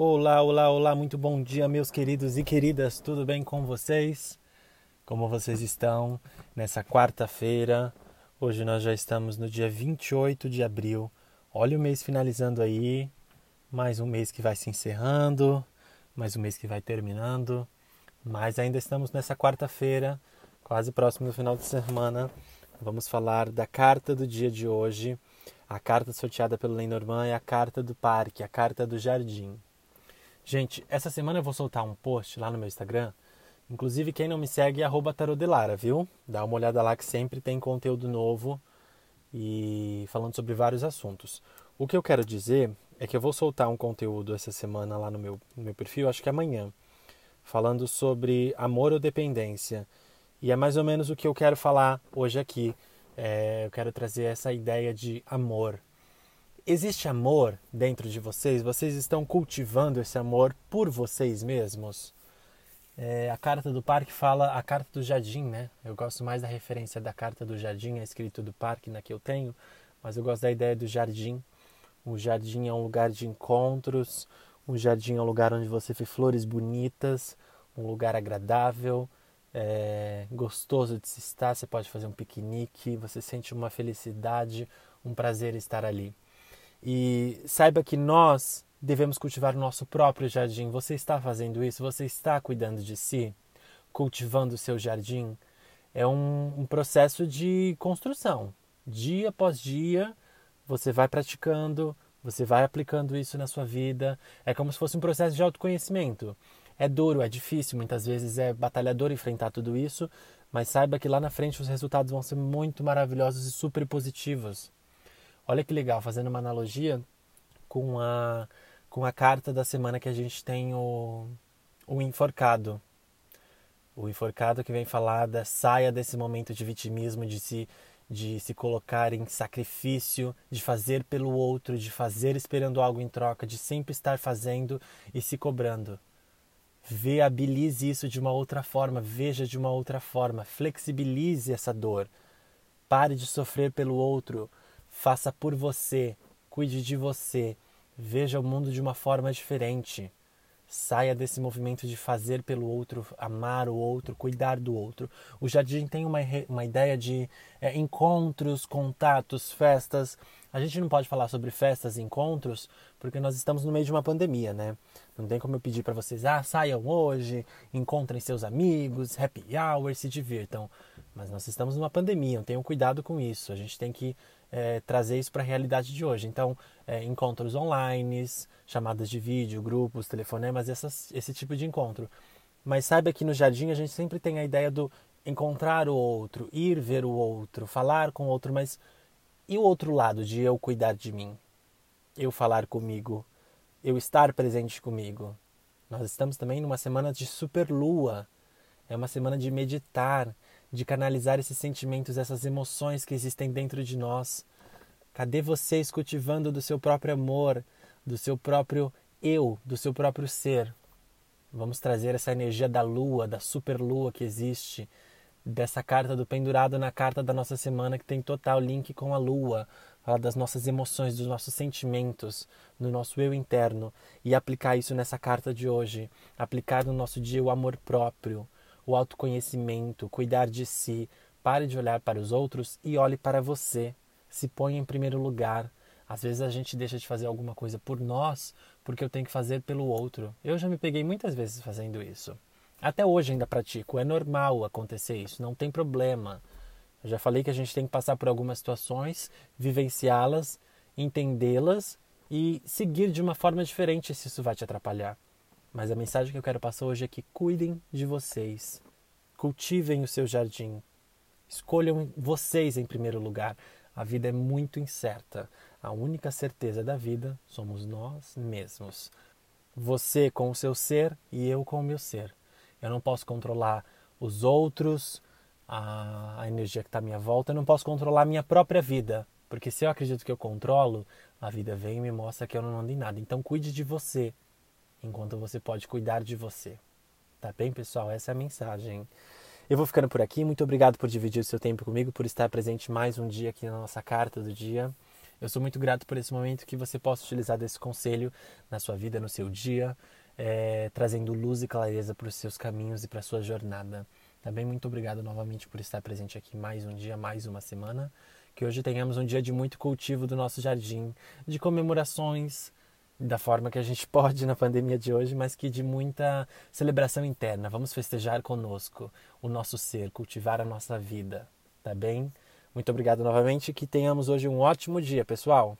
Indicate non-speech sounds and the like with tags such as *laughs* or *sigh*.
Olá, olá, olá, muito bom dia, meus queridos e queridas, tudo bem com vocês? Como vocês estão nessa quarta-feira? Hoje nós já estamos no dia 28 de abril. Olha o mês finalizando aí, mais um mês que vai se encerrando, mais um mês que vai terminando, mas ainda estamos nessa quarta-feira, quase próximo do final de semana. Vamos falar da carta do dia de hoje. A carta sorteada pelo Lenormand é a carta do parque, a carta do jardim. Gente, essa semana eu vou soltar um post lá no meu Instagram. Inclusive, quem não me segue é tarodelara, viu? Dá uma olhada lá que sempre tem conteúdo novo e falando sobre vários assuntos. O que eu quero dizer é que eu vou soltar um conteúdo essa semana lá no meu, no meu perfil, acho que amanhã, falando sobre amor ou dependência. E é mais ou menos o que eu quero falar hoje aqui. É, eu quero trazer essa ideia de amor. Existe amor dentro de vocês? Vocês estão cultivando esse amor por vocês mesmos? É, a carta do parque fala a carta do jardim, né? Eu gosto mais da referência da carta do jardim, a escrito do parque na que eu tenho, mas eu gosto da ideia do jardim. O jardim é um lugar de encontros, o jardim é um lugar onde você vê flores bonitas, um lugar agradável, é, gostoso de se estar. Você pode fazer um piquenique, você sente uma felicidade, um prazer estar ali. E saiba que nós devemos cultivar o nosso próprio jardim. Você está fazendo isso? Você está cuidando de si? Cultivando o seu jardim? É um, um processo de construção. Dia após dia, você vai praticando, você vai aplicando isso na sua vida. É como se fosse um processo de autoconhecimento. É duro, é difícil, muitas vezes é batalhador enfrentar tudo isso, mas saiba que lá na frente os resultados vão ser muito maravilhosos e super positivos. Olha que legal, fazendo uma analogia com a, com a carta da semana que a gente tem o, o enforcado. O enforcado que vem falar da saia desse momento de vitimismo, de se, de se colocar em sacrifício, de fazer pelo outro, de fazer esperando algo em troca, de sempre estar fazendo e se cobrando. Viabilize isso de uma outra forma, veja de uma outra forma, flexibilize essa dor. Pare de sofrer pelo outro, Faça por você, cuide de você, veja o mundo de uma forma diferente. Saia desse movimento de fazer pelo outro, amar o outro, cuidar do outro. O jardim tem uma, uma ideia de é, encontros, contatos, festas. A gente não pode falar sobre festas e encontros porque nós estamos no meio de uma pandemia, né? Não tem como eu pedir para vocês, ah, saiam hoje, encontrem seus amigos, happy hour, se divirtam. Mas nós estamos numa pandemia, tenham cuidado com isso. A gente tem que é, trazer isso para a realidade de hoje. Então, é, encontros online, chamadas de vídeo, grupos, telefonemas, essas, esse tipo de encontro. Mas saiba que no jardim a gente sempre tem a ideia do encontrar o outro, ir ver o outro, falar com o outro, mas e o outro lado de eu cuidar de mim? Eu falar comigo, eu estar presente comigo. Nós estamos também numa semana de superlua. É uma semana de meditar, de canalizar esses sentimentos, essas emoções que existem dentro de nós. Cadê vocês cultivando do seu próprio amor, do seu próprio eu, do seu próprio ser? Vamos trazer essa energia da lua, da superlua que existe, dessa carta do pendurado na carta da nossa semana que tem total link com a lua, fala das nossas emoções, dos nossos sentimentos, no nosso eu interno e aplicar isso nessa carta de hoje, aplicar no nosso dia o amor próprio, o autoconhecimento, cuidar de si. Pare de olhar para os outros e olhe para você. Se ponha em primeiro lugar. Às vezes a gente deixa de fazer alguma coisa por nós porque eu tenho que fazer pelo outro. Eu já me peguei muitas vezes fazendo isso. Até hoje ainda pratico. É normal acontecer isso, não tem problema. Eu já falei que a gente tem que passar por algumas situações, vivenciá-las, entendê-las e seguir de uma forma diferente se isso vai te atrapalhar. Mas a mensagem que eu quero passar hoje é que cuidem de vocês. Cultivem o seu jardim. Escolham vocês em primeiro lugar. A vida é muito incerta. A única certeza da vida somos nós mesmos. Você com o seu ser e eu com o meu ser. Eu não posso controlar os outros, a, energia que está à minha volta. Eu não posso controlar a minha própria vida. Porque se eu acredito que eu controlo, a vida vem e me mostra que eu não ando em nada. Então cuide de você enquanto você pode cuidar de você. Tá bem, pessoal? Essa é a mensagem. Eu vou ficando por aqui. Muito obrigado por dividir o seu tempo comigo, por estar presente mais um dia aqui na nossa carta do dia. Eu sou muito grato por esse momento que você possa utilizar desse conselho na sua vida, no seu dia, é, trazendo luz e clareza para os seus caminhos e para a sua jornada. Também muito obrigado novamente por estar presente aqui mais um dia, mais uma semana. Que hoje tenhamos um dia de muito cultivo do nosso jardim, de comemorações, da forma que a gente *laughs* pode na pandemia de hoje, mas que de muita celebração interna. Vamos festejar conosco o nosso ser, cultivar a nossa vida, tá bem? Muito obrigado novamente que tenhamos hoje um ótimo dia, pessoal.